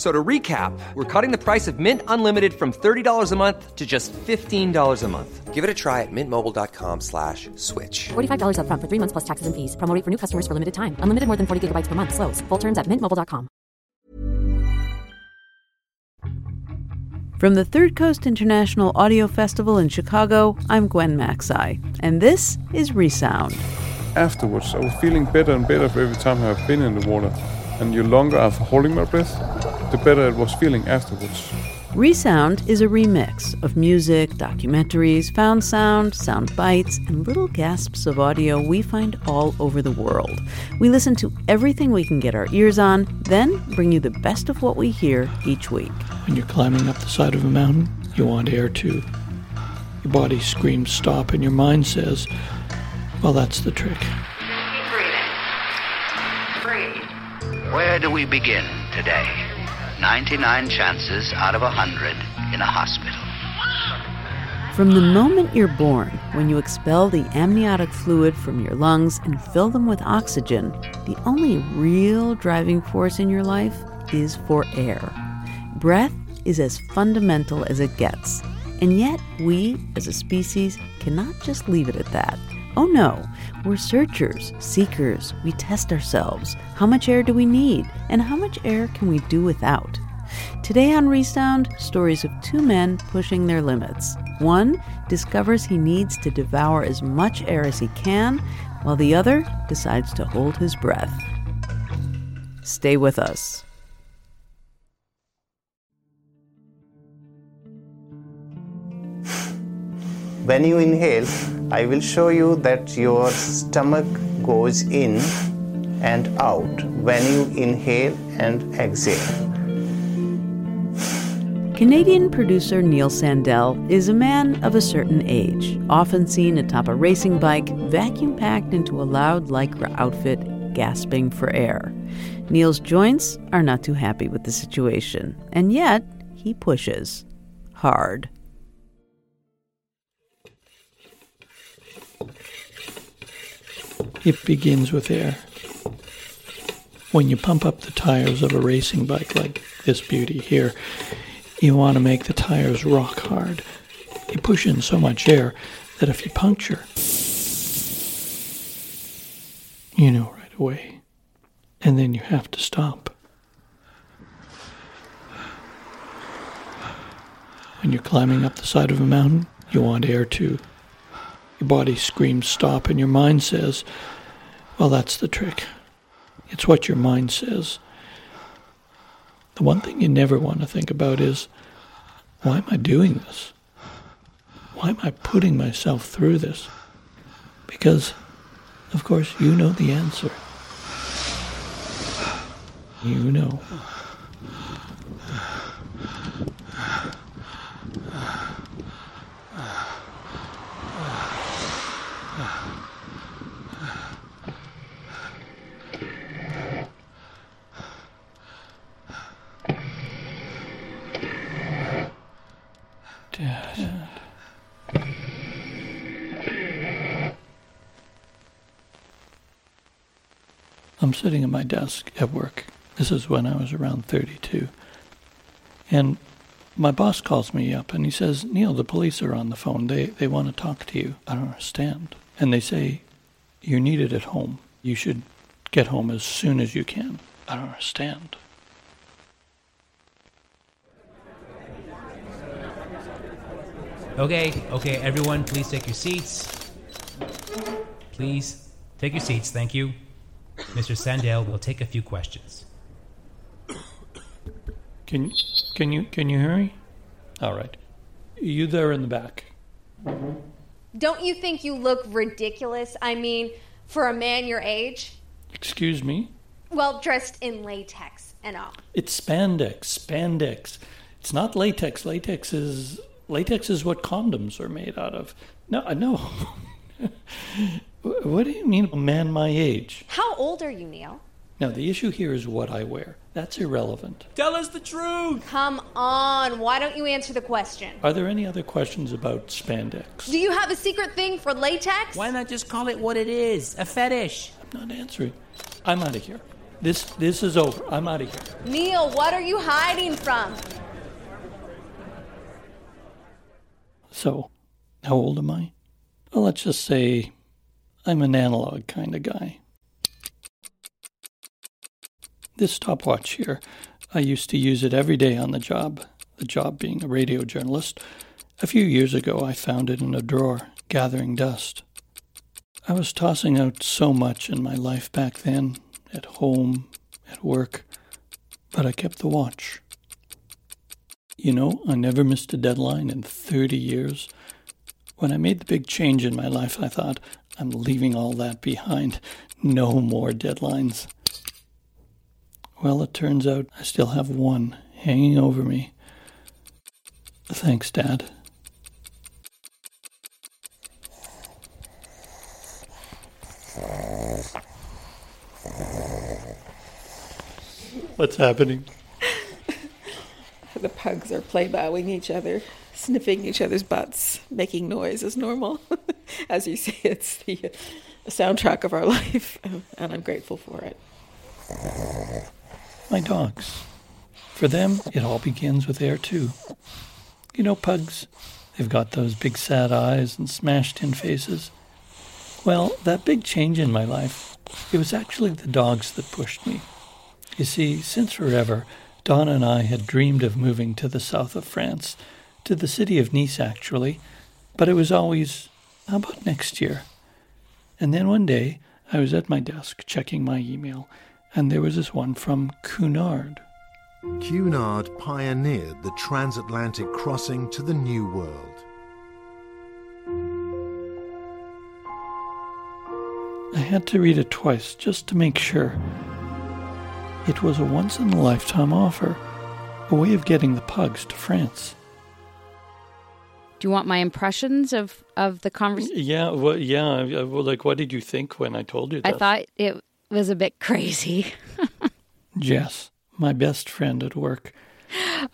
F- So to recap, we're cutting the price of Mint Unlimited from $30 a month to just $15 a month. Give it a try at mintmobile.com slash switch. $45 upfront for three months plus taxes and fees. Promo rate for new customers for limited time. Unlimited more than 40 gigabytes per month. Slows. Full terms at mintmobile.com. From the Third Coast International Audio Festival in Chicago, I'm Gwen Macsai, and this is Resound. afterwards, I was feeling better and better every time I've been in the water. And the longer I've holding my breath, the better it was feeling afterwards. Resound is a remix of music, documentaries, found sound, sound bites, and little gasps of audio we find all over the world. We listen to everything we can get our ears on, then bring you the best of what we hear each week. When you're climbing up the side of a mountain, you want air too. Your body screams stop, and your mind says, well, that's the trick. Keep breathing. Breathe. Where do we begin today? 99 chances out of 100 in a hospital. From the moment you're born, when you expel the amniotic fluid from your lungs and fill them with oxygen, the only real driving force in your life is for air. Breath is as fundamental as it gets. And yet, we, as a species, cannot just leave it at that. Oh no, we're searchers, seekers, we test ourselves. How much air do we need? And how much air can we do without? Today on Resound, stories of two men pushing their limits. One discovers he needs to devour as much air as he can, while the other decides to hold his breath. Stay with us. When you inhale, I will show you that your stomach goes in and out when you inhale and exhale. Canadian producer Neil Sandell is a man of a certain age, often seen atop a racing bike, vacuum packed into a loud lycra outfit, gasping for air. Neil's joints are not too happy with the situation, and yet he pushes hard. It begins with air. When you pump up the tires of a racing bike like this beauty here, you want to make the tires rock hard. You push in so much air that if you puncture, you know right away. And then you have to stop. When you're climbing up the side of a mountain, you want air too. Your body screams stop, and your mind says, well, that's the trick. It's what your mind says. The one thing you never want to think about is, why am I doing this? Why am I putting myself through this? Because, of course, you know the answer. You know. My desk at work. This is when I was around 32. And my boss calls me up and he says, Neil, the police are on the phone. They, they want to talk to you. I don't understand. And they say, You're needed at home. You should get home as soon as you can. I don't understand. Okay, okay, everyone, please take your seats. Please take your seats, thank you. Mr. Sandell will take a few questions. Can can you can you hear me? All right. You there in the back? Don't you think you look ridiculous? I mean, for a man your age? Excuse me? Well, dressed in latex and all. It's spandex, spandex. It's not latex. Latex is latex is what condoms are made out of. No, no. what do you mean, a man my age? How old are you, Neil? Now, the issue here is what I wear. That's irrelevant. Tell us the truth. Come on, why don't you answer the question? Are there any other questions about spandex? Do you have a secret thing for latex? Why not just call it what it is? A fetish. I'm not answering. I'm out of here. This this is over. I'm out of here. Neil, what are you hiding from? So, how old am I? Well, let's just say I'm an analog kind of guy. This stopwatch here, I used to use it every day on the job, the job being a radio journalist. A few years ago, I found it in a drawer, gathering dust. I was tossing out so much in my life back then, at home, at work, but I kept the watch. You know, I never missed a deadline in 30 years. When I made the big change in my life, I thought, I'm leaving all that behind. No more deadlines. Well, it turns out I still have one hanging over me. Thanks, Dad. What's happening? The pugs are play bowing each other, sniffing each other's butts, making noise as normal. As you say, it's the soundtrack of our life, and I'm grateful for it. My dogs. For them, it all begins with air, too. You know, pugs, they've got those big sad eyes and smashed in faces. Well, that big change in my life, it was actually the dogs that pushed me. You see, since forever, Donna and I had dreamed of moving to the south of France, to the city of Nice, actually, but it was always, how about next year? And then one day, I was at my desk checking my email, and there was this one from Cunard. Cunard pioneered the transatlantic crossing to the New World. I had to read it twice just to make sure. It was a once in a lifetime offer, a way of getting the pugs to France. Do you want my impressions of, of the conversation? Yeah, well, yeah. uh, Well, like, what did you think when I told you that? I thought it was a bit crazy. Jess, my best friend at work.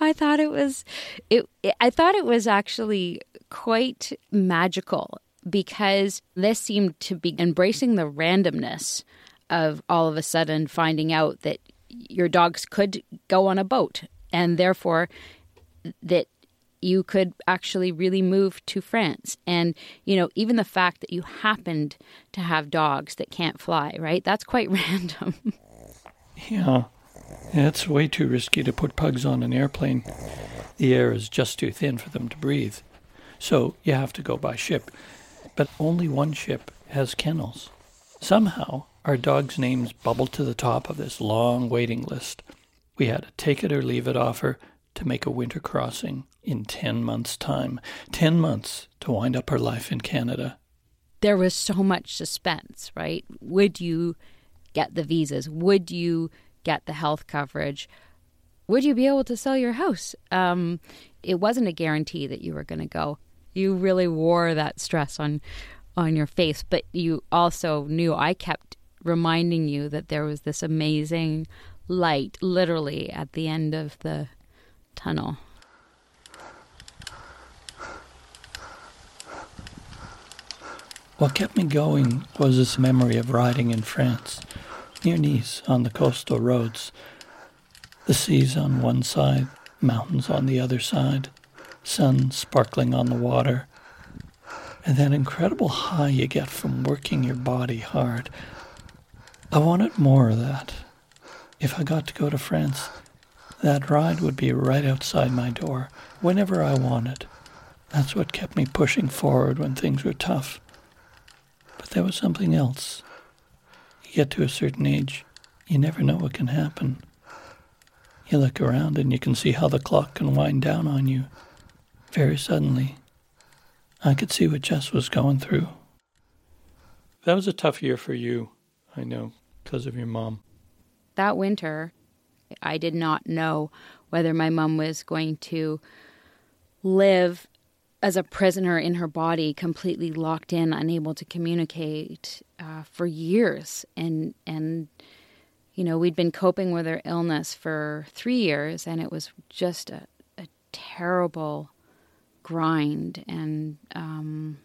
I thought it was it, it I thought it was actually quite magical because this seemed to be embracing the randomness of all of a sudden finding out that your dogs could go on a boat and therefore that you could actually really move to France. And, you know, even the fact that you happened to have dogs that can't fly, right? That's quite random. Yeah. it's way too risky to put pugs on an airplane. The air is just too thin for them to breathe. So you have to go by ship. But only one ship has kennels. Somehow, our dogs' names bubbled to the top of this long waiting list. We had a take it or leave it offer to make a winter crossing in 10 months' time. 10 months to wind up her life in Canada. there was so much suspense, right? Would you get the visas? Would you get the health coverage? Would you be able to sell your house? Um, it wasn't a guarantee that you were going to go. You really wore that stress on on your face, but you also knew I kept reminding you that there was this amazing light literally at the end of the tunnel. What kept me going was this memory of riding in France, near Nice, on the coastal roads. The seas on one side, mountains on the other side, sun sparkling on the water, and that incredible high you get from working your body hard. I wanted more of that. If I got to go to France, that ride would be right outside my door, whenever I wanted. That's what kept me pushing forward when things were tough. But there was something else. You get to a certain age, you never know what can happen. You look around and you can see how the clock can wind down on you very suddenly. I could see what Jess was going through. That was a tough year for you, I know, because of your mom. That winter, I did not know whether my mom was going to live as a prisoner in her body, completely locked in, unable to communicate uh, for years. And, and, you know, we'd been coping with her illness for three years, and it was just a, a terrible grind. And, um,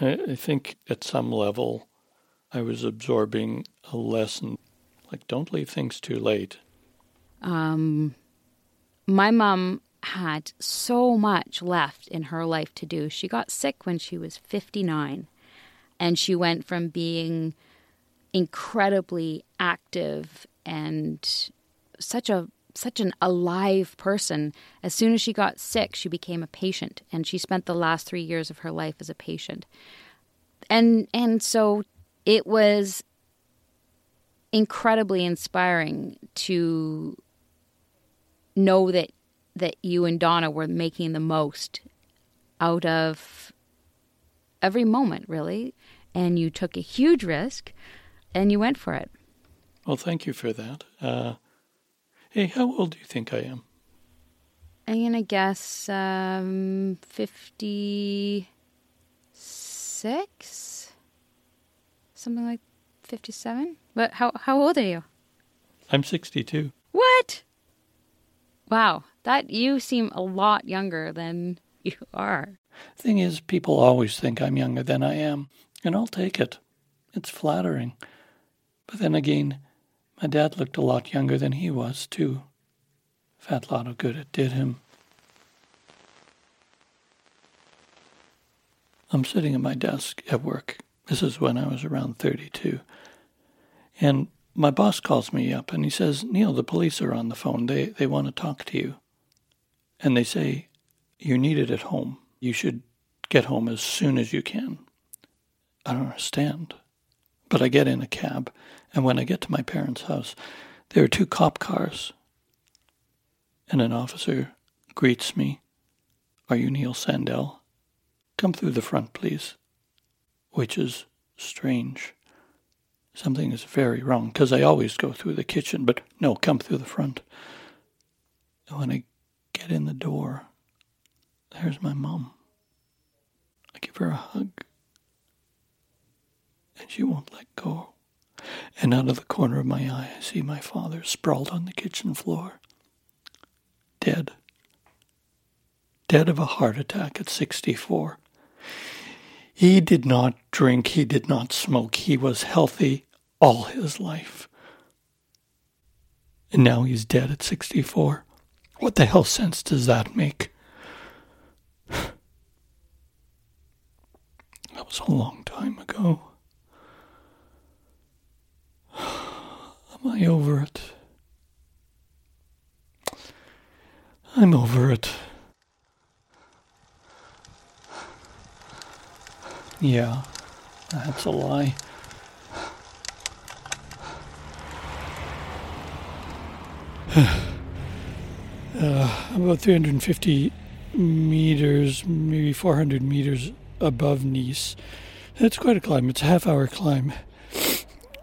I, I think at some level, I was absorbing a lesson like, don't leave things too late. um, my mom had so much left in her life to do. She got sick when she was 59, and she went from being incredibly active and such a such an alive person. As soon as she got sick, she became a patient, and she spent the last three years of her life as a patient. And and so it was incredibly inspiring to know that that you and Donna were making the most out of every moment, really. And you took a huge risk and you went for it. Well, thank you for that. Uh, hey, how old do you think I am? I'm to guess um, 56? Something like 57? But how, how old are you? I'm 62. What? Wow, that you seem a lot younger than you are. Thing is, people always think I'm younger than I am, and I'll take it. It's flattering. But then again, my dad looked a lot younger than he was, too. Fat lot of good it did him. I'm sitting at my desk at work. This is when I was around 32. And my boss calls me up and he says, Neil, the police are on the phone. They, they want to talk to you. And they say, You're needed at home. You should get home as soon as you can. I don't understand. But I get in a cab, and when I get to my parents' house, there are two cop cars. And an officer greets me. Are you Neil Sandell? Come through the front, please. Which is strange. Something is very wrong, because I always go through the kitchen, but no, come through the front. When I get in the door, there's my mom. I give her a hug, and she won't let go. And out of the corner of my eye, I see my father sprawled on the kitchen floor, dead. Dead of a heart attack at 64. He did not drink, he did not smoke, he was healthy all his life. And now he's dead at 64. What the hell sense does that make? That was a long time ago. Am I over it? I'm over it. Yeah, that's a lie. Uh, about 350 meters, maybe 400 meters above Nice. It's quite a climb. It's a half hour climb.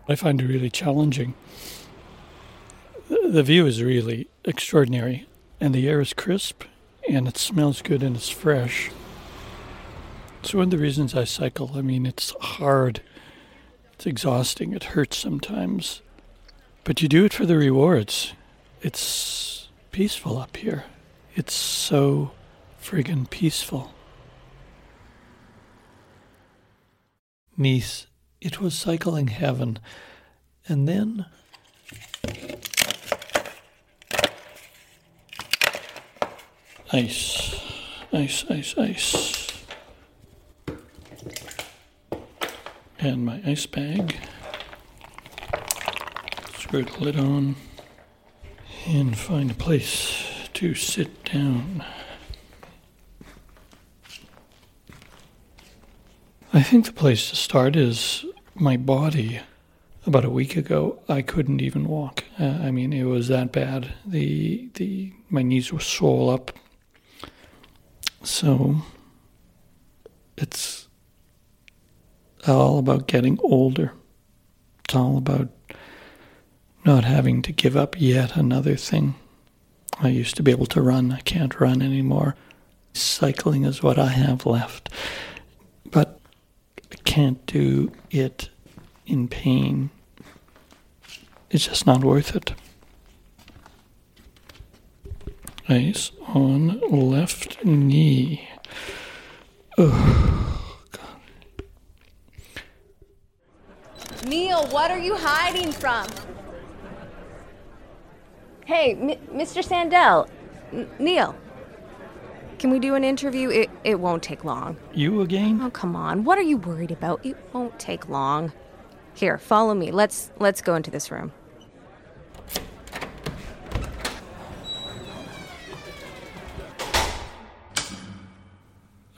I find it really challenging. The view is really extraordinary, and the air is crisp, and it smells good and it's fresh. It's one of the reasons I cycle. I mean, it's hard, it's exhausting, it hurts sometimes, but you do it for the rewards. It's peaceful up here. It's so friggin' peaceful. Nice, it was cycling heaven. And then. Ice, ice, ice, ice. And my ice bag. Screw the lid on. And find a place to sit down. I think the place to start is my body. About a week ago, I couldn't even walk. Uh, I mean, it was that bad. The the my knees were swole up. So it's all about getting older. It's all about not having to give up yet another thing. I used to be able to run. I can't run anymore. Cycling is what I have left. But I can't do it in pain. It's just not worth it. Ice on left knee. Neil, what are you hiding from? Hey, M- Mr. Sandell. N- Neil. Can we do an interview? It, it won't take long. You again? Oh, come on. What are you worried about? It won't take long. Here, follow me. Let's let's go into this room.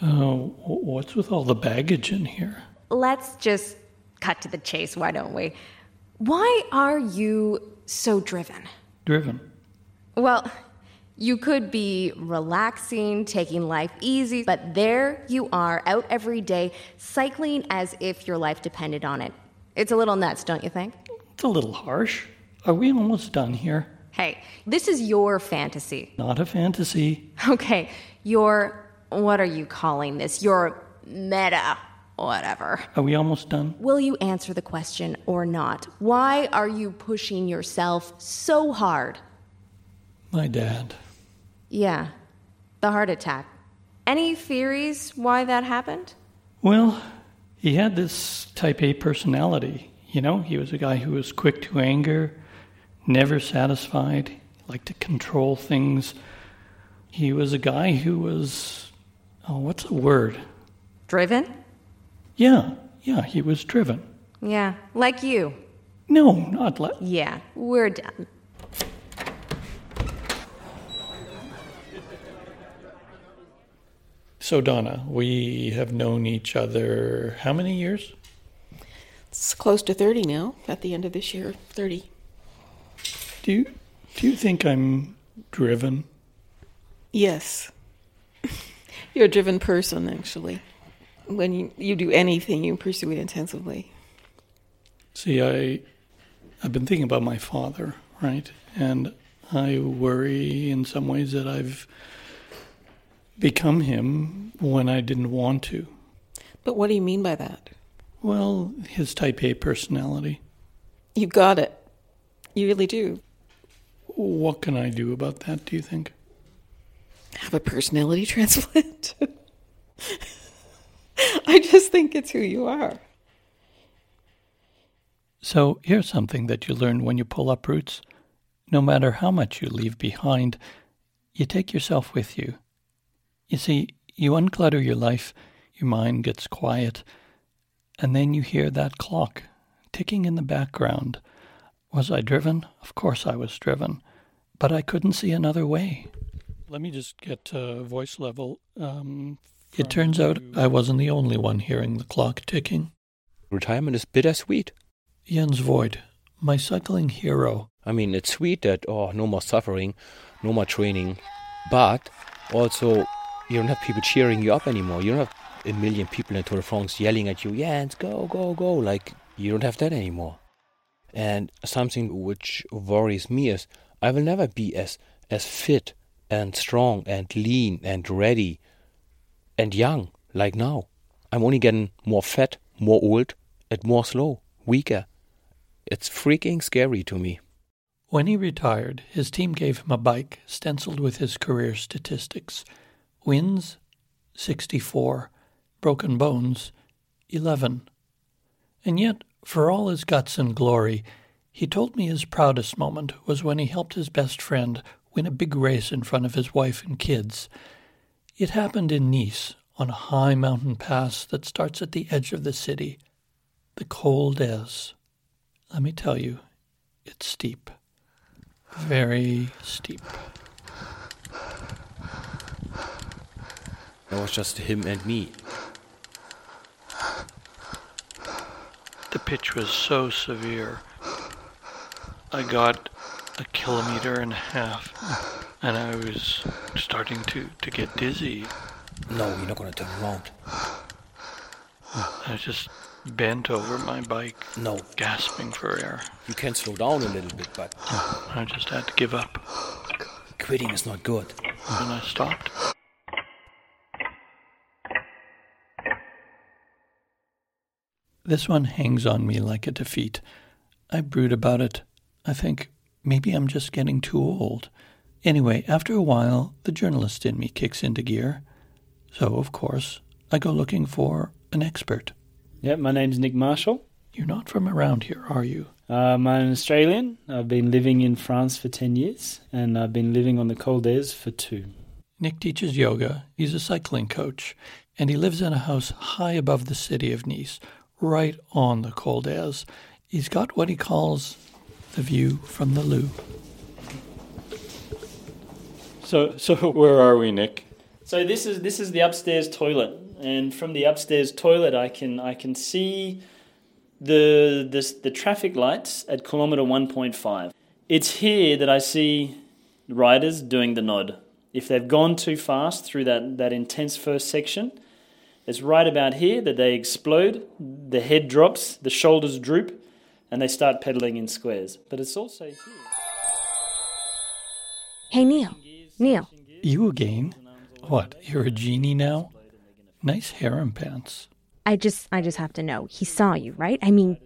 Oh, wh- what's with all the baggage in here? Let's just cut to the chase, why don't we? Why are you so driven? Driven. Well, you could be relaxing, taking life easy, but there you are out every day, cycling as if your life depended on it. It's a little nuts, don't you think? It's a little harsh. Are we almost done here? Hey, this is your fantasy. Not a fantasy. Okay, your, what are you calling this? Your meta, whatever. Are we almost done? Will you answer the question or not? Why are you pushing yourself so hard? My dad. Yeah, the heart attack. Any theories why that happened? Well, he had this type A personality. You know, he was a guy who was quick to anger, never satisfied, liked to control things. He was a guy who was, oh, what's the word? Driven? Yeah, yeah, he was driven. Yeah, like you. No, not like. Yeah, we're done. So, Donna, we have known each other how many years? It's close to 30 now, at the end of this year. 30. Do you, do you think I'm driven? Yes. You're a driven person, actually. When you, you do anything, you pursue it intensively. See, I, I've been thinking about my father, right? And I worry in some ways that I've become him when I didn't want to. But what do you mean by that? Well, his type A personality. You got it. You really do. What can I do about that, do you think? Have a personality transplant? I just think it's who you are. So here's something that you learn when you pull up roots. No matter how much you leave behind, you take yourself with you. You see, you unclutter your life, your mind gets quiet, and then you hear that clock ticking in the background. Was I driven? Of course I was driven, but I couldn't see another way. Let me just get uh, voice level. Um, it turns out I wasn't the only one hearing the clock ticking. Retirement is bittersweet. Jens Voigt, my cycling hero. I mean, it's sweet that, oh, no more suffering, no more training, but also you don't have people cheering you up anymore. You don't have a million people in Tour de France yelling at you, Jens, go, go, go. Like, you don't have that anymore. And something which worries me is I will never be as, as fit and strong and lean and ready and young like now. I'm only getting more fat, more old, and more slow, weaker. It's freaking scary to me. When he retired, his team gave him a bike stenciled with his career statistics wins 64, broken bones 11. And yet, for all his guts and glory, he told me his proudest moment was when he helped his best friend win a big race in front of his wife and kids. It happened in Nice, on a high mountain pass that starts at the edge of the city, the Col d'Èze. Let me tell you, it's steep. Very steep. It was just him and me. The pitch was so severe. I got a kilometer and a half, and I was starting to, to get dizzy. No, you're not going to turn around. I just bent over my bike, No, gasping for air. you can slow down a little bit, but I just had to give up, quitting is not good. and I stopped. This one hangs on me like a defeat. I brood about it. I think maybe I'm just getting too old. Anyway, after a while, the journalist in me kicks into gear. So, of course, I go looking for an expert. Yeah, my name's Nick Marshall. You're not from around here, are you? Um, I'm an Australian. I've been living in France for 10 years, and I've been living on the Col d'Èze for two. Nick teaches yoga, he's a cycling coach, and he lives in a house high above the city of Nice, right on the Col d'Èze. He's got what he calls the view from the Louvre. So, so where are we, Nick? So this is this is the upstairs toilet, and from the upstairs toilet, I can I can see the the, the traffic lights at kilometer one point five. It's here that I see riders doing the nod. If they've gone too fast through that, that intense first section, it's right about here that they explode, the head drops, the shoulders droop, and they start pedaling in squares. But it's also here. Hey, Neil. Neil. You again? What, you're a genie now? Nice harem pants. I just I just have to know. He saw you, right? I mean,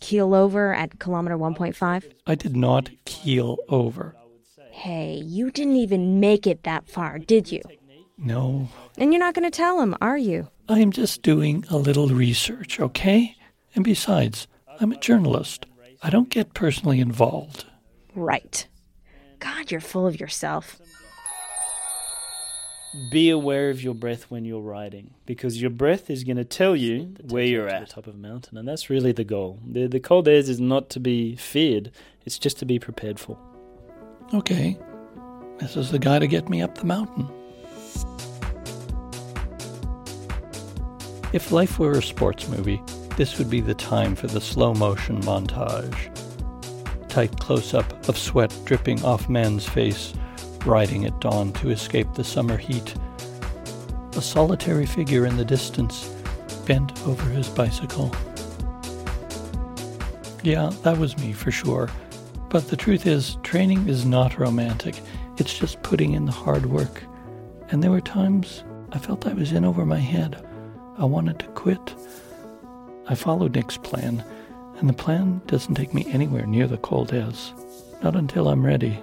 keel over at kilometer 1.5. I did not keel over. Hey, you didn't even make it that far, did you? No, And you're not going to tell him, are you? I am just doing a little research, okay? And besides, I'm a journalist. I don't get personally involved. Right. God, you're full of yourself. Be aware of your breath when you're riding, because your breath is going to tell you where you're at. The top of a mountain, and that's really the goal. The the Col d'Èze is not to be feared; it's just to be prepared for. Okay, this is the guy to get me up the mountain. If life were a sports movie, this would be the time for the slow motion montage. Tight close up of sweat dripping off man's face, riding at dawn to escape the summer heat. A solitary figure in the distance, bent over his bicycle. Yeah, that was me for sure. But the truth is, training is not romantic. It's just putting in the hard work. And there were times I felt I was in over my head. I wanted to quit. I followed Nick's plan, and the plan doesn't take me anywhere near the Col d'Èze. Not until I'm ready.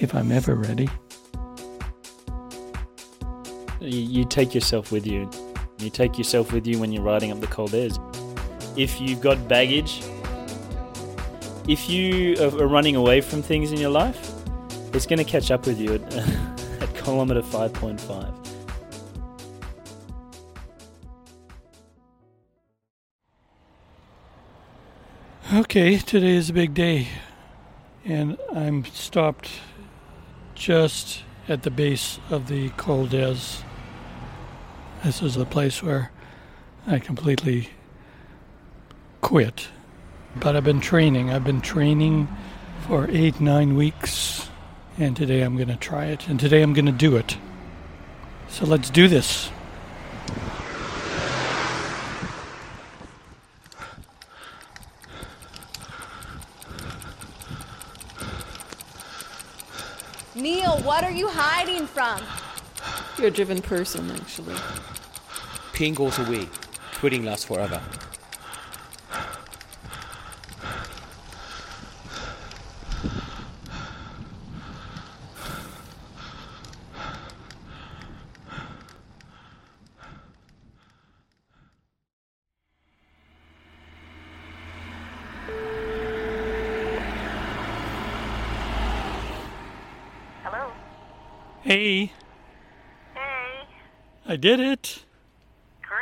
If I'm ever ready. You, take yourself with you. You take yourself with you when you're riding up the Col d'Èze. If you've got baggage, if you are are running away from things in your life, it's going to catch up with you at, at kilometer 5.5. Okay, today is a big day, and I'm stopped just at the base of the Col d'Èze. This is the place where I completely quit. But I've been training. I've been training for eight, nine weeks, and today I'm going to try it, and today I'm going to do it. So let's do this. Neil, what are you hiding from? You're a driven person, actually. Pain goes away. Quitting lasts forever. Hey, Hey, I did it. Grace.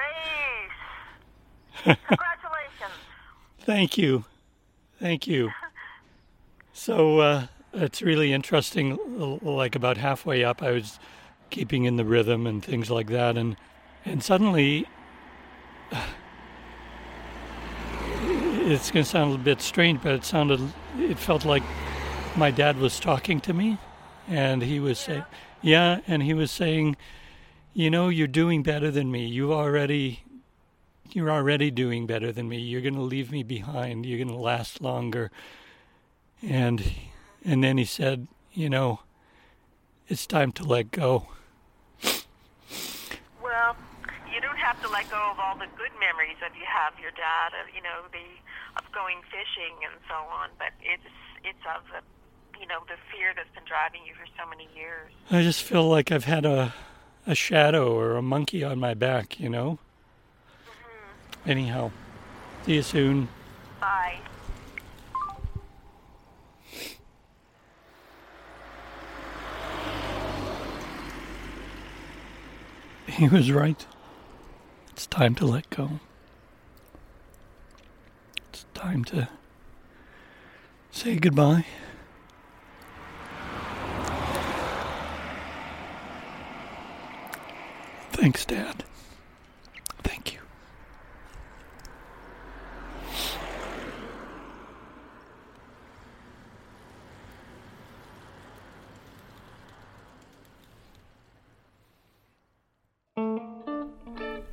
Congratulations. Thank you. Thank you. So uh, it's really interesting. Like about halfway up, I was keeping in the rhythm and things like that, and and suddenly, it's going to sound a bit strange, but it sounded, it felt like my dad was talking to me, and he was saying, "Yeah," and he was saying, "You know, you're doing better than me. You've already, you're already doing better than me. You're going to leave me behind. You're going to last longer." And, and then he said, "You know, it's time to let go." Well, you don't have to let go of all the good memories of you have your dad, of, you know, the of going fishing and so on. But it's it's of the you know the fear that's been driving you for so many years. I just feel like I've had a a shadow or a monkey on my back, you know. Mm-hmm. Anyhow, see you soon. Bye. He was right. It's time to let go. It's time to say goodbye. Thanks, Dad. Thank you.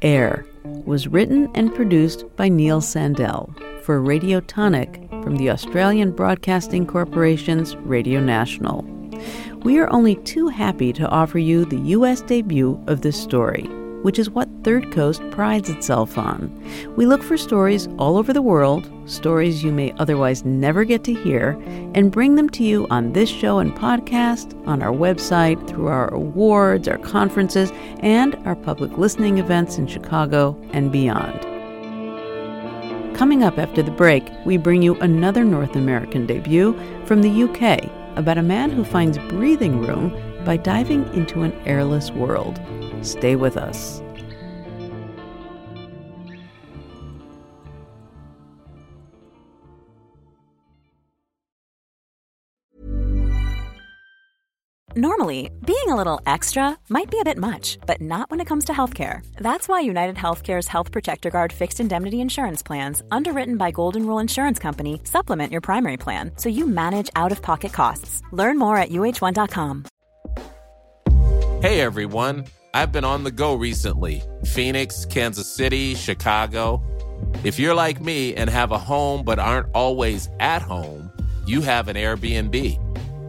Air was written and produced by Neil Sandell for Radio Tonic from the Australian Broadcasting Corporation's Radio National. We are only too happy to offer you the U.S. debut of this story, which is what Third Coast prides itself on. We look for stories all over the world, stories you may otherwise never get to hear, and bring them to you on this show and podcast, on our website, through our awards, our conferences, and our public listening events in Chicago and beyond. Coming up after the break, we bring you another North American debut from the UK about a man who finds breathing room by diving into an airless world. Stay with us. Normally, being a little extra might be a bit much, but not when it comes to healthcare. That's why United Healthcare's Health Protector Guard fixed indemnity insurance plans, underwritten by Golden Rule Insurance Company, supplement your primary plan so you manage out of pocket costs. Learn more at uh1.com. Hey everyone, I've been on the go recently Phoenix, Kansas City, Chicago. If you're like me and have a home but aren't always at home, you have an Airbnb.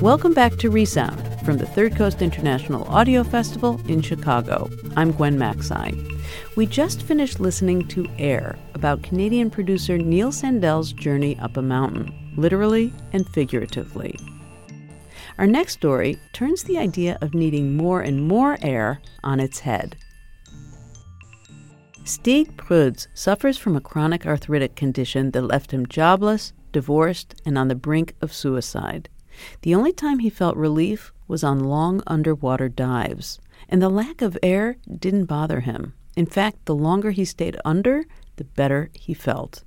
Welcome back to Resound from the Third Coast International Audio Festival in Chicago. I'm Gwen Macsai. We just finished listening to Air about Canadian producer Neil Sandell's journey up a mountain, literally and figuratively. Our next story turns the idea of needing more and more air on its head. Stig Pryds suffers from a chronic arthritic condition that left him jobless, divorced, and on the brink of suicide. The only time he felt relief was on long underwater dives, and the lack of air didn't bother him. In fact, the longer he stayed under, the better he felt.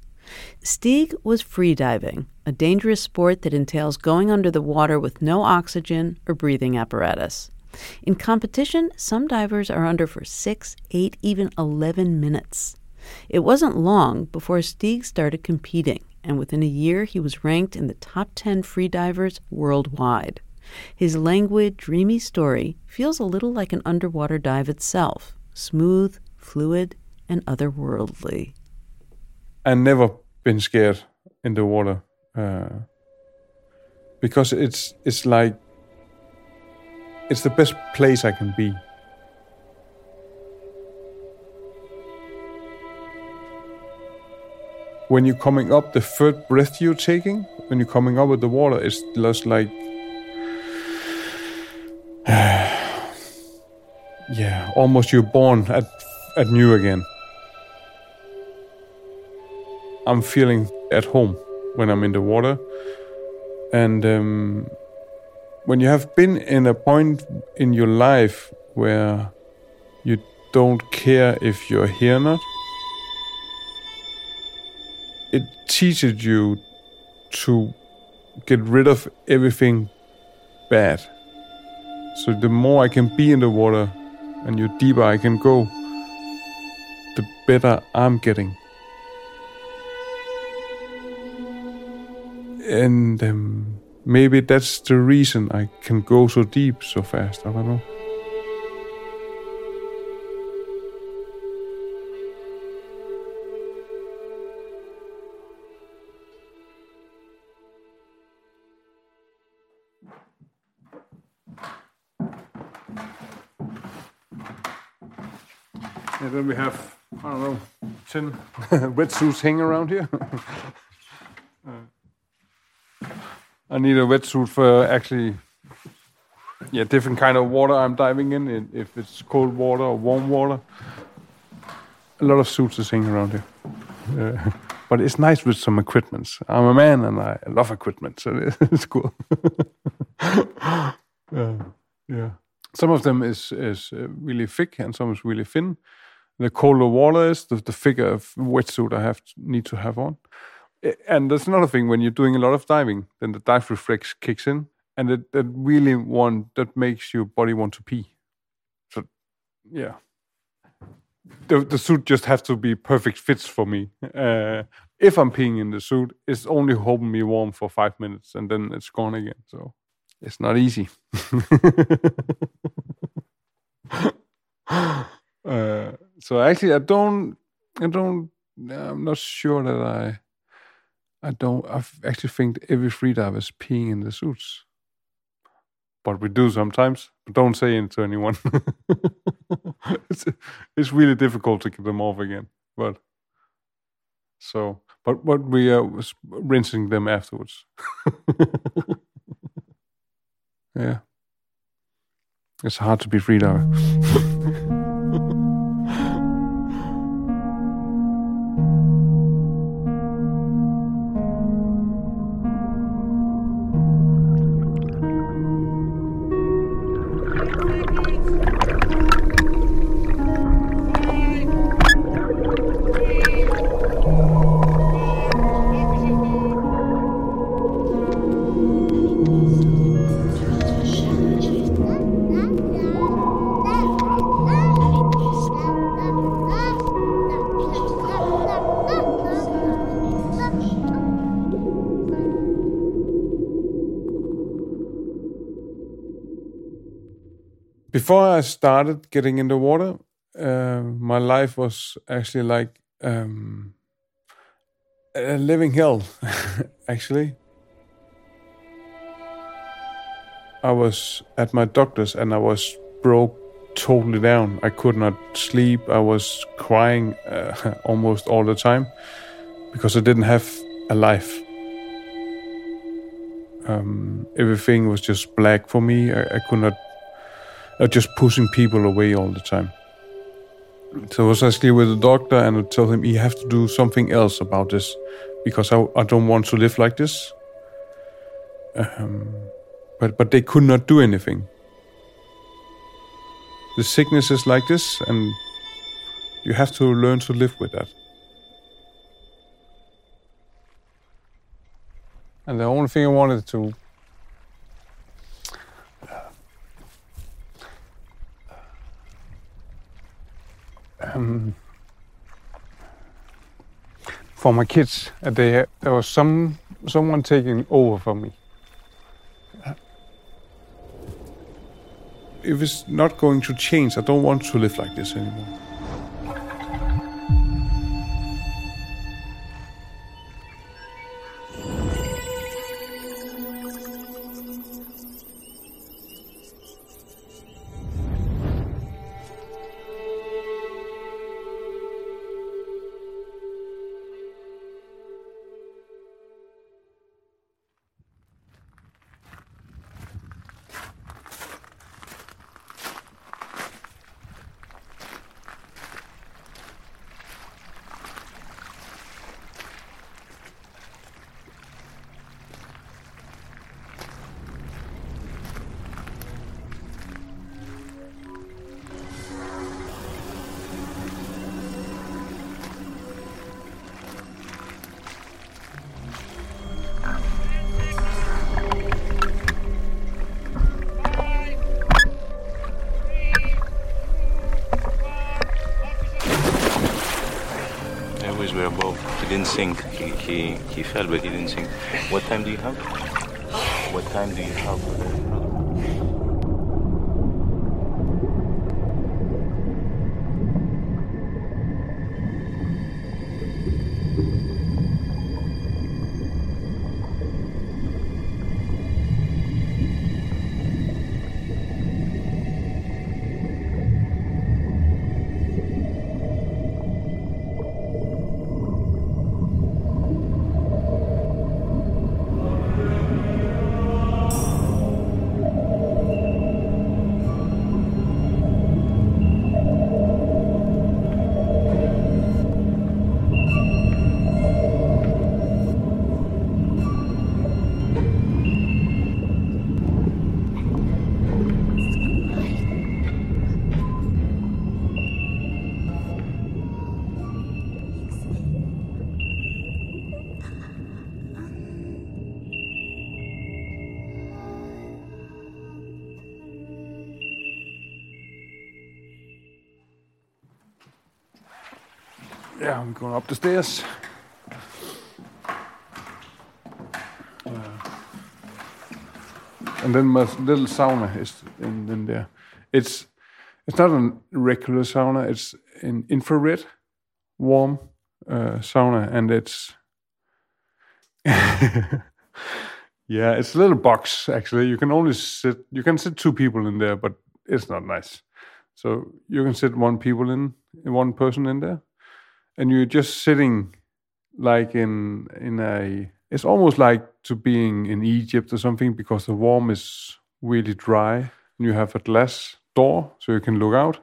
Stig was free diving, a dangerous sport that entails going under the water with no oxygen or breathing apparatus. In competition, some divers are under for six, eight, even 11 minutes. It wasn't long before Stig started competing, and within a year he was ranked in the top 10 freedivers worldwide. His languid, dreamy story feels a little like an underwater dive itself smooth, fluid, and otherworldly. I've never been scared in the water uh, because it's it's like it's the best place I can be. When you're coming up, the third breath you're taking, when you're coming up with the water, it's just like yeah, almost you're born at at new again. I'm feeling at home when I'm in the water, and um, when you have been in a point in your life where you don't care if you're here or not, it teaches you to get rid of everything bad. So the more I can be in the water and the deeper I can go, the better I'm getting. And um, maybe that's the reason I can go so deep so fast. I don't know. And then we have, I don't know, 10 wetsuits hanging around here. Uh, I need a wetsuit for actually, yeah, different kind of water I'm diving in, if it's cold water or warm water. A lot of suits is hanging around here. Uh, but it's nice with some equipment. I'm a man and I love equipment, so it's cool. uh, yeah. Some of them is is uh, really thick and some is really thin. The colder water is, the, the thicker wetsuit I have need to have on. And there's another thing when you're doing a lot of diving, then the dive reflex kicks in, and it that really want that makes your body want to pee. So, yeah, the the suit just has to be perfect fits for me. Uh, if I'm peeing in the suit, it's only holding me warm for five minutes, and then it's gone again. So it's not easy. uh, so actually, I don't, I don't, I'm not sure that I, I don't. I actually think every freediver is peeing in the suits, but we do sometimes. But don't say it to anyone. it's, it's really difficult to get them off again. But so, but what we are was rinsing them afterwards. yeah, it's hard to be freediver. before I started getting in the water, uh, my life was actually like um, a living hell, actually. I was at my doctor's and I was broke totally down. I could not sleep. I was crying uh, almost all the time because I didn't have a life. Um, everything was just black for me. I, I could not uh, just pushing people away all the time. So I was actually with the doctor and I told him, you have to do something else about this because I, I don't want to live like this. Um, but, but they could not do anything. The sickness is like this and you have to learn to live with that. And the only thing I wanted to um, for my kids. There was some someone taking over for me. If it's not going to change, I don't want to live like this anymore. Sink. He, he, he fell, but he didn't sink. What time do you have? What time do you have? Going up the stairs. And then my little sauna is in, in there. It's it's not a regular sauna. It's an infrared warm uh, sauna, and it's yeah, it's a little box actually. You can only sit. You can sit two people in there, but it's not nice. So you can sit one people in, one person in there, and you're just sitting like in in a. It's almost like to being in Egypt or something because the warm is really dry, and you have a glass door so you can look out.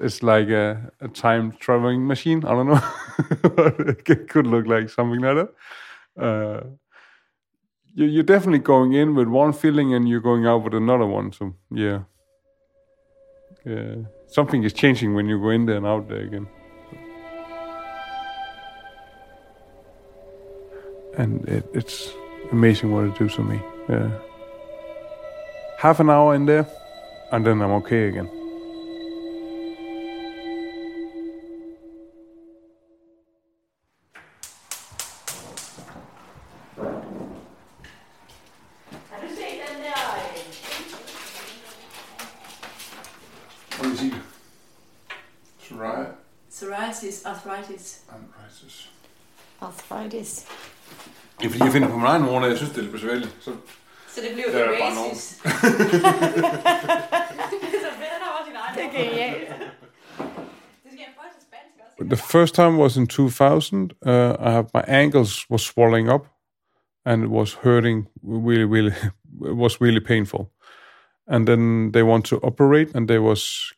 It's like a, a time traveling machine. I don't know. it could look like something like that. Uh, you- you're definitely going in with one feeling and you're going out with another one. So yeah, yeah, something is changing when you go in there and out there again. And it, it's amazing what it does to me. Yeah. Half an hour in there, and then I'm okay again. Fordi, jeg finder på min egen når jeg synes, det er lidt besværligt. Så Så det blev er bare nogen. oasis. så vender over din egen. Det er genialt. Det the first time was in 2000. Uh, I have my ankles was swelling up, and it was hurting really, really. It was really painful. And then they want to operate, and there was,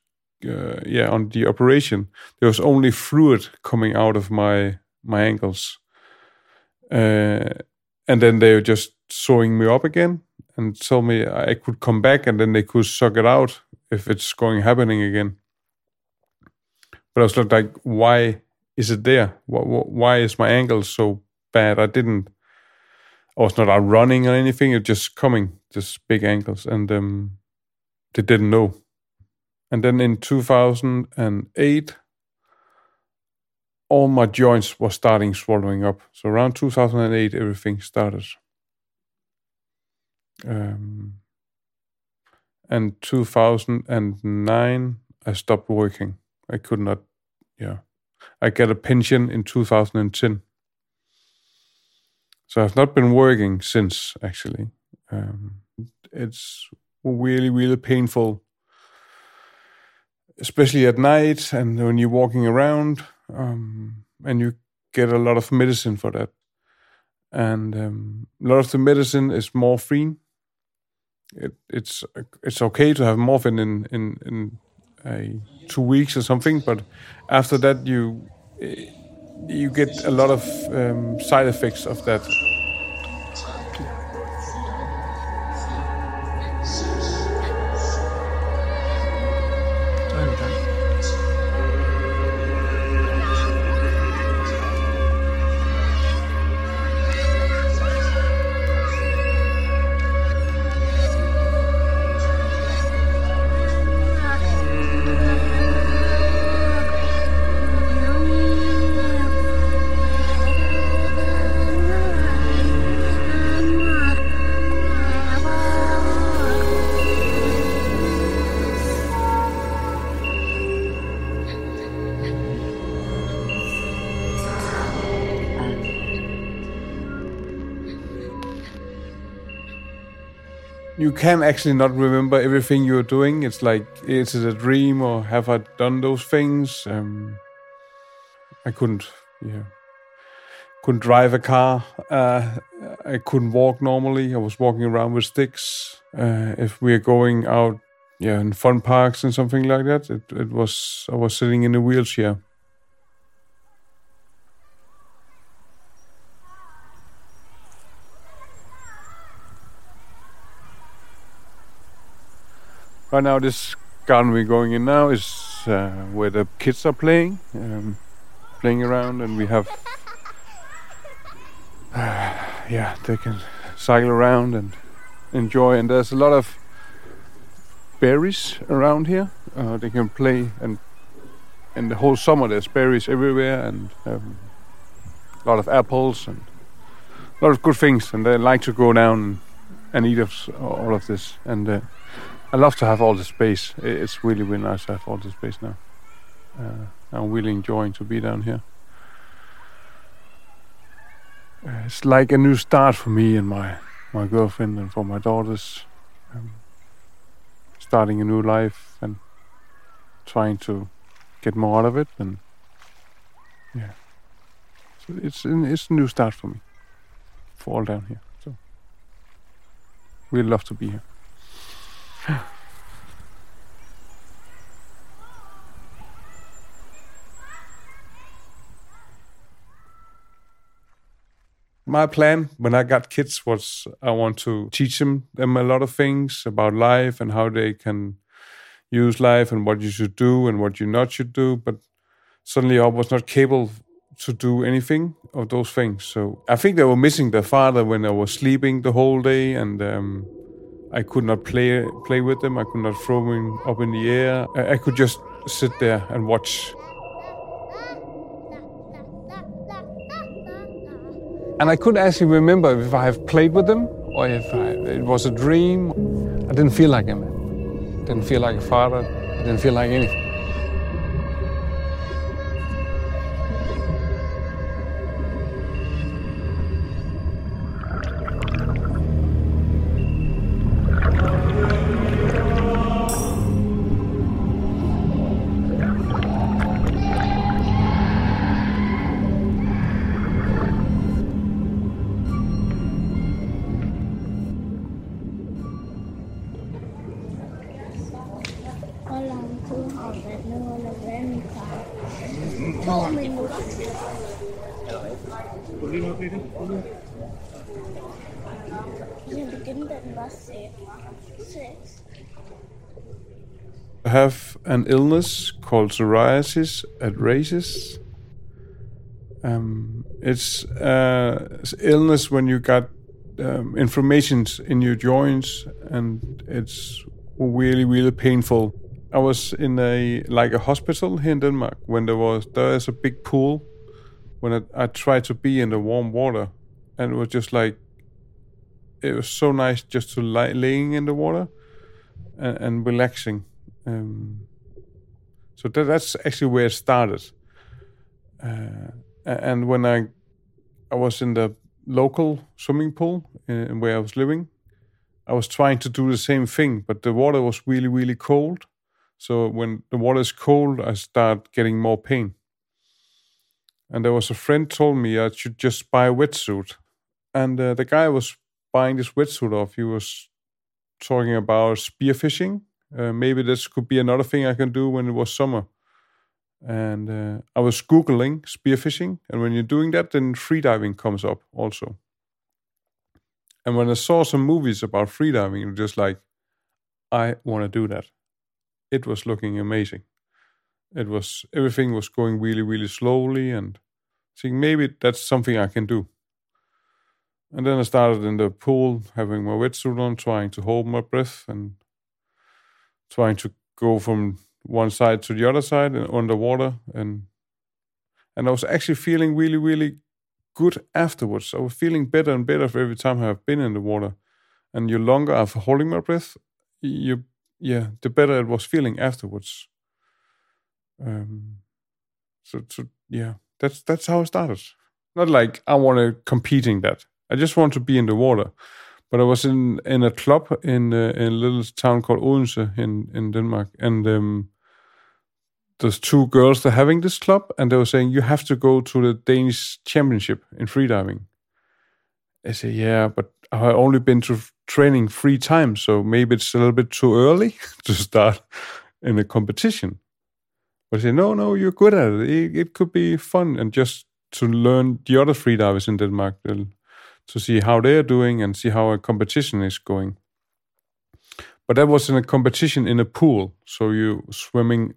uh, yeah, on the operation there was only fluid coming out of my my ankles, uh, and then they were just sewing me up again and told me I could come back, and then they could suck it out if it's going happening again. But I was like, why is it there? Wh- wh- Why is my ankle so bad? I didn't. I was not out running or anything. It just coming, just big ankles, and um, they didn't know. And then in 2008, all my joints were starting swallowing up. So around 2008, everything started. Um, and 2009, I stopped working. I could not, yeah. I get a pension in 2010. So I've not been working since, actually. Um, it's really, really painful, especially at night and when you're walking around, um, and you get a lot of medicine for that. And um, a lot of the medicine is morphine. It, it's it's okay to have morphine in in in uh, two weeks or something, but after that you you get a lot of um, side effects of that. You can actually not remember everything you're doing. It's like, is it a dream or have I done those things? Um, I couldn't, yeah, couldn't drive a car. Uh, I couldn't walk normally. I was walking around with sticks. Uh, if we're going out, yeah, in fun parks and something like that, it, it was I was sitting in a wheelchair. Right now, this garden we're going in now is uh, where the kids are playing, um, playing around, and we have, uh, yeah, they can cycle around and enjoy. And there's a lot of berries around here. Uh, they can play, and in the whole summer there's berries everywhere, and um, a lot of apples and a lot of good things. And they like to go down and eat all of this. And uh, I love to have all the space. It's really, really nice to have all the space now. Uh, I'm really enjoying to be down here. Uh, it's like a new start for me and my, my girlfriend and for my daughters. Um, starting a new life and trying to get more out of it. And yeah, so it's it's a new start for me. For all down here. So we love to be here. My plan when I got kids was I want to teach them, them a lot of things about life and how they can use life and what you should do and what you not should do. But suddenly I was not capable to do anything of those things. So I think they were missing their father when I was sleeping the whole day and um, I could not play play with them. I could not throw them up in the air. I, I could just sit there and watch. And I couldn't actually remember if I have played with them or if I, it was a dream. I didn't feel like him. Didn't feel like a father. I Didn't feel like anything. Have an illness called psoriasis arthritis. Um, it's uh, illness when you got um, inflammations in your joints, and it's really, really painful. I was in a like a hospital here in Denmark when there was there is a big pool. When I, I tried to be in the warm water, and it was just like it was so nice just to lie laying in the water and, and relaxing. Um, so that, that's actually where it started. Uh, and when I I was in the local swimming pool in, where I was living, I was trying to do the same thing, but the water was really really cold. So when the water is cold, I start getting more pain. And there was a friend told me I should just buy a wetsuit, and uh, the guy was buying this wetsuit off. He was talking about spearfishing. Uh, maybe this could be another thing I can do when it was summer. And uh, I was googling spearfishing, and when you're doing that, then freediving comes up also. And when I saw some movies about freediving, it was just like, I want to do that it was looking amazing. It was everything was going really, really slowly, and saying maybe that's something I can do. And then I started in the pool, having my wetsuit on, trying to hold my breath and trying to go from one side to the other side and underwater, and and I was actually feeling really, really good afterwards. I was feeling better and better for every time I've been in the water. And the longer I've holding my breath, you yeah, the better it was feeling afterwards. Um, so, so yeah, that's that's how I started. Not like I want to competing that. I just want to be in the water, but I was in in a club in uh, in a little town called Odense in in Denmark, and um, there's two girls that are having this club, and they were saying you have to go to the Danish championship in freediving. I say, yeah, but I've only been to training three times, so maybe it's a little bit too early to start in a competition. But I say, no, no, you're good at it. It, it could be fun, and just to learn the other freedivers in Denmark, to see how they're doing and see how a competition is going. But that was in a competition in a pool, so you swimming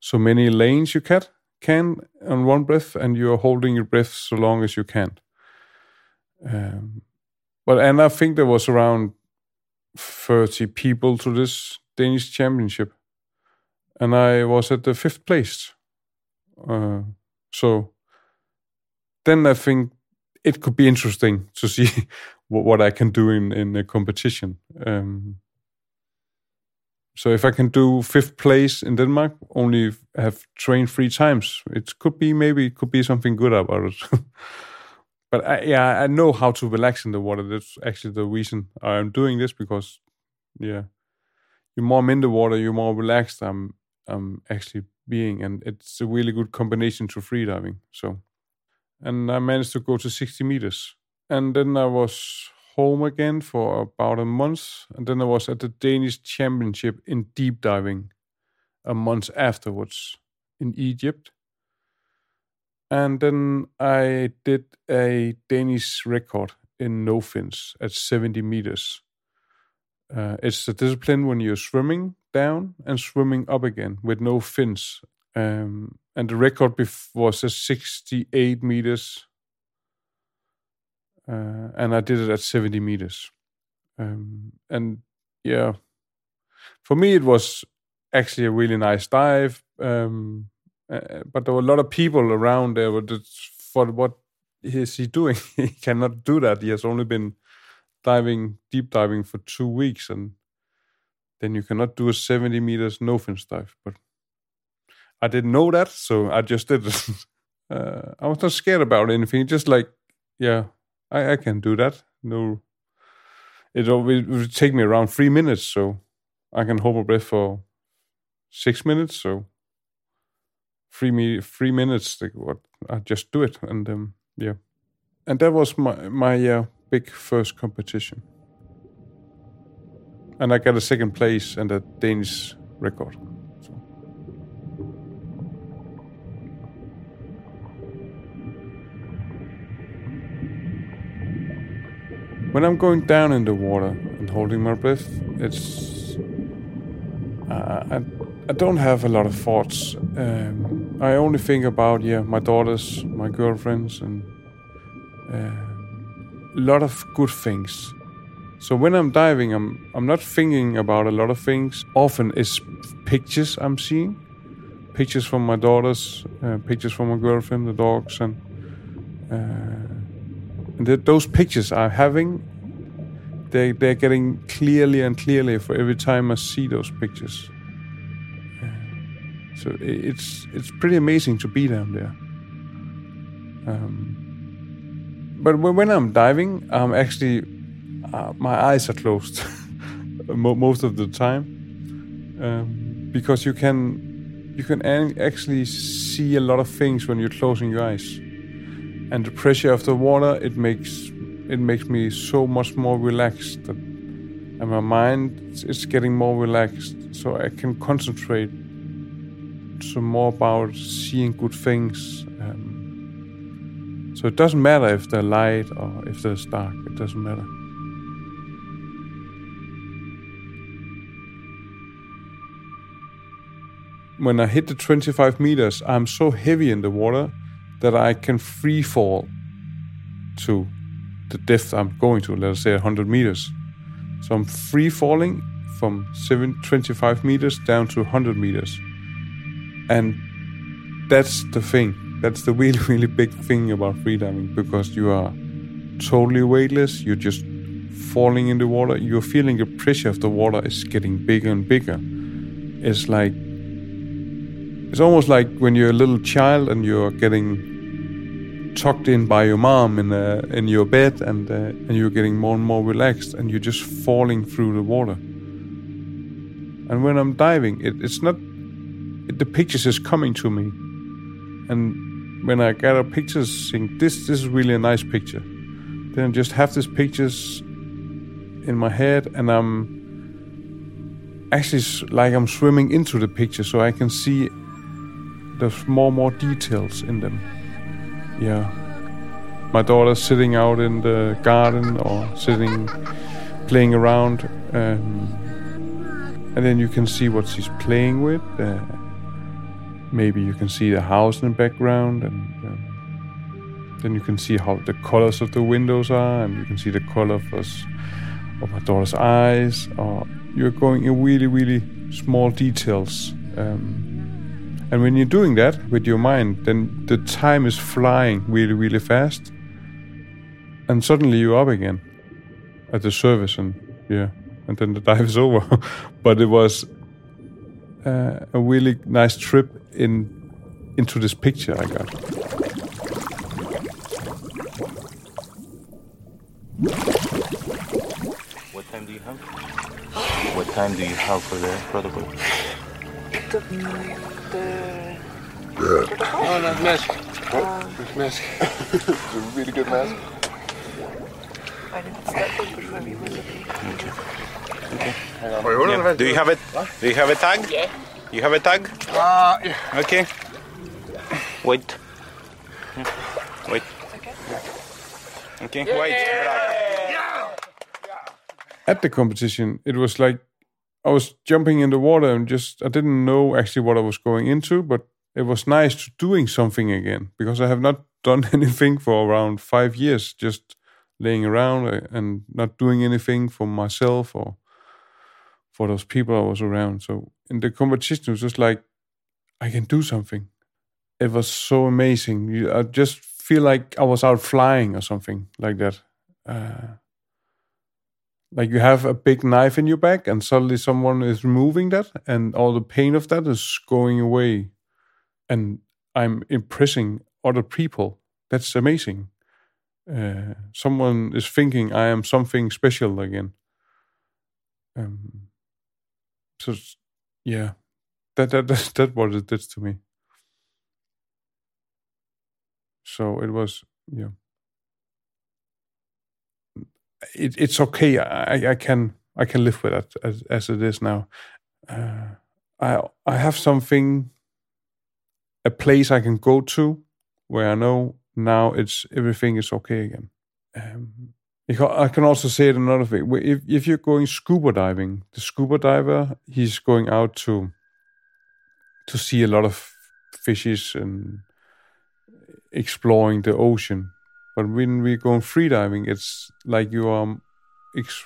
so many lanes you can can on one breath, and you're holding your breath so long as you can. Um, but and I think there was around thirty people to this Danish championship, and I was at the fifth place. Uh, so then I think it could be interesting to see what, I can do in in a competition. Um, so if I can do fifth place in Denmark, only have trained three times, it could be maybe it could be something good about it. but I, yeah, I know how to relax in the water. That's actually the reason I'm doing this because, yeah, the more I'm in the water, you're more relaxed. I'm I'm actually being, and it's a really good combination to freediving. So, and I managed to go to 60 meters, and then I was home again for about a month, and then I was at the Danish Championship in deep diving a month afterwards in Egypt. And then I did a Danish record in no fins at 70 meters. Uh, it's a discipline when you're swimming down and swimming up again with no fins. Um, and the record bef- was at 68 meters uh, and I did it at 70 meters. Um, and yeah, for me, it was actually a really nice dive. Um, uh, but there were a lot of people around there. For what is he doing? he cannot do that. He has only been diving, deep diving for two weeks, and then you cannot do a 70 meters no fins dive. But I didn't know that, so I just did it. uh, I was not scared about anything. Just like, yeah, I, I can do that. No, it will take me around three minutes, so I can hold my breath for six minutes. So three me three minutes. Like what I just do it, and um, yeah, and that was my my uh, big first competition, and I got a second place and a Danish record. When I'm going down in the water and holding my breath, it's uh, I I don't have a lot of thoughts. Um, I only think about yeah my daughters, my girlfriends, and uh, a lot of good things. So when I'm diving, I'm I'm not thinking about a lot of things. Often it's pictures I'm seeing, pictures from my daughters, uh, pictures from my girlfriend, the dogs, and uh, and those pictures I'm having, they they're getting clearly and clearly for every time I see those pictures. So it's it's pretty amazing to be down there. Um, but when I'm diving, I'm actually uh, my eyes are closed most of the time um, because you can you can actually see a lot of things when you're closing your eyes and the pressure of the water it makes it makes me so much more relaxed that, and my mind is getting more relaxed. So i can concentrate some more about seeing good things um, so it doesn't matter if they're light or if they're dark it doesn't matter. When i hit the 25 meters i'm so heavy in the water that I can free fall to the depth I'm going to, let us say 100 meters. So I'm free falling from 725 meters down to 100 meters. And that's the thing. That's the really, really big thing about freediving because you are totally weightless. You're just falling in the water. You're feeling the pressure of the water is getting bigger and bigger. It's like it's almost like when you're a little child and you're getting tucked in by your mom in uh, in your bed, and uh, and you're getting more and more relaxed, and you're just falling through the water. And when I'm diving, it, it's not it, the pictures is coming to me, and when I gather pictures, think this this is really a nice picture. Then I just have these pictures in my head, and I'm actually like I'm swimming into the picture, so I can see there's more and more details in them. Yeah, my daughter's sitting out in the garden or sitting playing around, um, and then you can see what she's playing with. Uh, maybe you can see the house in the background, and um, then you can see how the colors of the windows are, and you can see the color of, us, of my daughter's eyes. Or you're going in really, really small details. Um, and when you're doing that with your mind, then the time is flying really, really fast. And suddenly you're up again at the service, and yeah, and then the dive is over. but it was uh, a really nice trip in into this picture I got. What time do you have? What time do you have for the protocol? Oh, nice mask. Nice mask. it's a really good mask. Okay. Hang on. Wait, hold on a minute. Do you have it? Do you have a tag? Yeah. You have a tag? Uh, yeah. Okay. Wait. Wait. Okay. Wait. At the competition, it was like I was jumping in the water and just I didn't know actually what I was going into, but it was nice to doing something again because I have not done anything for around five years, just laying around uh, and not doing anything for myself or for those people I was around. So in the competition, it was just like I can do something. It was so amazing. I just feel like I was out flying or something like that. Uh, like you have a big knife in your back, and suddenly someone is removing that, and all the pain of that is going away, and I'm impressing other people. That's amazing. Uh, someone is thinking I am something special again. Um, so yeah, that that that that what it did to me. So it was yeah. It, it's okay. I, I can I can live with that as, as it is now. Uh, I I have something, a place I can go to where I know now it's everything is okay again. Um, I can also say it another way. If if you're going scuba diving, the scuba diver he's going out to to see a lot of fishes and exploring the ocean. But when we're going free diving, it's like you are ex-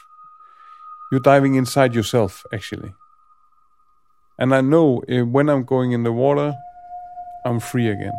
you're diving inside yourself actually. And I know uh, when I'm going in the water, I'm free again.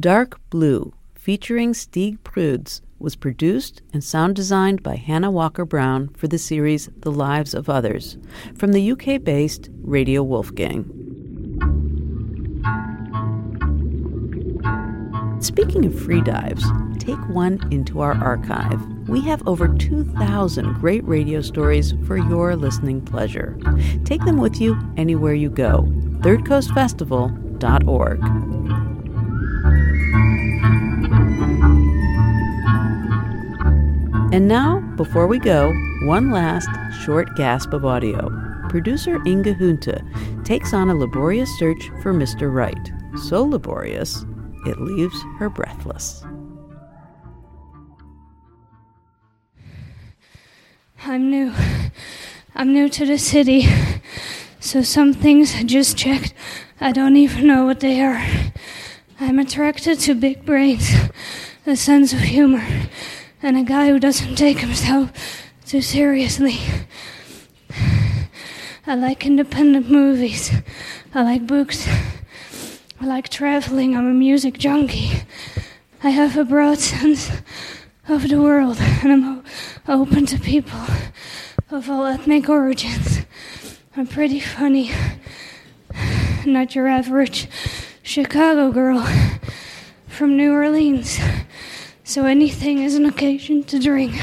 Dark Blue, featuring Stig Pryds, was produced and sound designed by Hannah Walker Brown for the series The Lives of Others from the UK based Radio Wolfgang. Speaking of free dives, take one into our archive. We have over 2,000 great radio stories for your listening pleasure. Take them with you anywhere you go. ThirdCoastFestival.org. And now, before we go, one last short gasp of audio. Producer Inga Hunte takes on a laborious search for Mr. Right. So laborious, it leaves her breathless. I'm new. I'm new to the city. So some things I just checked, I don't even know what they are. I'm attracted to big brains, a sense of humor, and a guy who doesn't take himself too seriously. I like independent movies. I like books. I like traveling. I'm a music junkie. I have a broad sense of the world, and I'm open to people of all ethnic origins. I'm pretty funny. Not your average Chicago girl from New Orleans. So anything is an occasion to drink.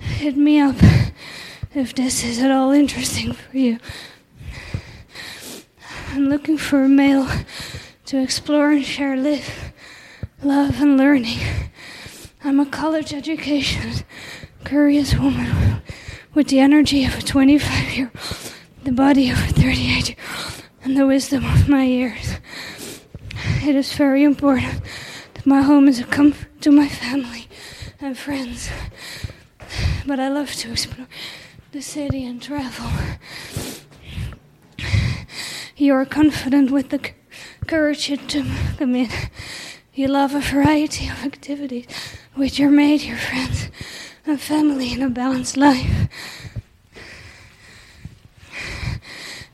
Hit me up if this is at all interesting for you. I'm looking for a male to explore and share live, love, and learning. I'm a college educated, curious woman with the energy of a 25 year old, the body of a 38 year old, and the wisdom of my years. It is very important my home is a comfort to my family and friends. But I love to explore the city and travel. You are confident with the courage to commit. You love a variety of activities with your mate, your friends, and family in a balanced life.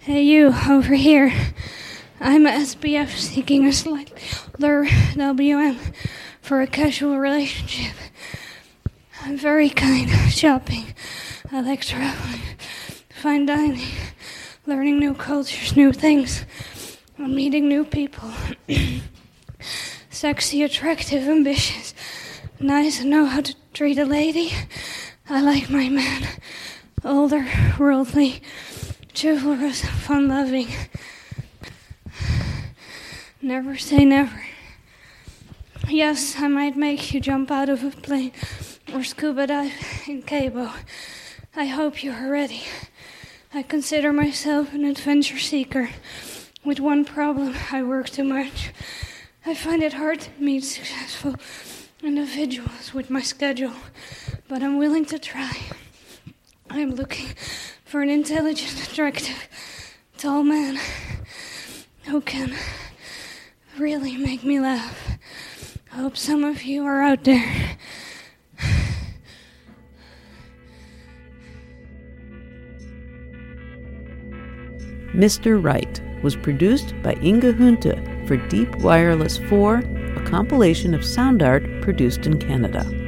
Hey, you over here. I'm a SBF seeking a slightly lower WM for a casual relationship. I'm very kind shopping. I like traveling, fine dining, learning new cultures, new things, and meeting new people. Sexy, attractive, ambitious, nice, and know how to treat a lady. I like my man. Older, worldly, chivalrous, fun loving. Never say never. Yes, I might make you jump out of a plane or scuba dive in Cabo. I hope you are ready. I consider myself an adventure seeker. With one problem, I work too much. I find it hard to meet successful individuals with my schedule, but I'm willing to try. I'm looking for an intelligent, attractive, tall man who can really make me laugh. Hope some of you are out there. Mr. Right was produced by Inga Hunte for Deep Wireless 4, a compilation of sound art produced in Canada.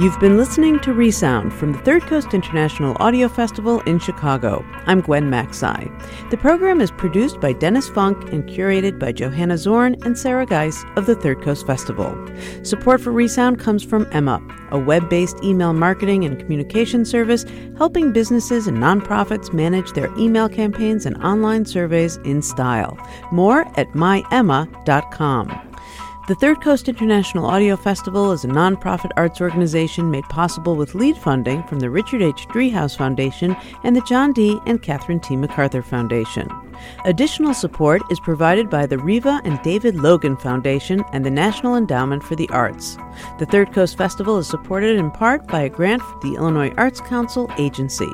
You've been listening to Resound from the Third Coast International Audio Festival in Chicago. I'm Gwen Macsai. The program is produced by Dennis Funk and curated by Johanna Zorn and Sarah Geis of the Third Coast Festival. Support for Resound comes from Emma, a web based email marketing and communication service helping businesses and nonprofits manage their email campaigns and online surveys in style. More at myemma.com. The Third Coast International Audio Festival is a nonprofit arts organization made possible with lead funding from the Richard H. Driehaus Foundation and the John D. and Catherine T. MacArthur Foundation. Additional support is provided by the Riva and David Logan Foundation and the National Endowment for the Arts. The Third Coast Festival is supported in part by a grant from the Illinois Arts Council Agency.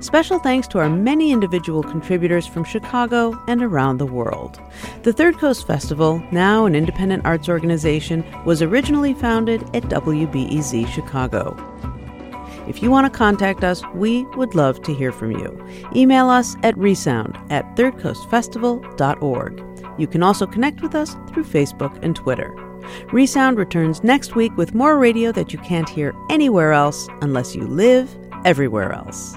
Special thanks to our many individual contributors from Chicago and around the world. The Third Coast Festival, now an independent arts organization, was originally founded at WBEZ Chicago. If you want to contact us, we would love to hear from you. Email us at resound at thirdcoastfestival.org. You can also connect with us through Facebook and Twitter. Resound returns next week with more radio that you can't hear anywhere else unless you live everywhere else.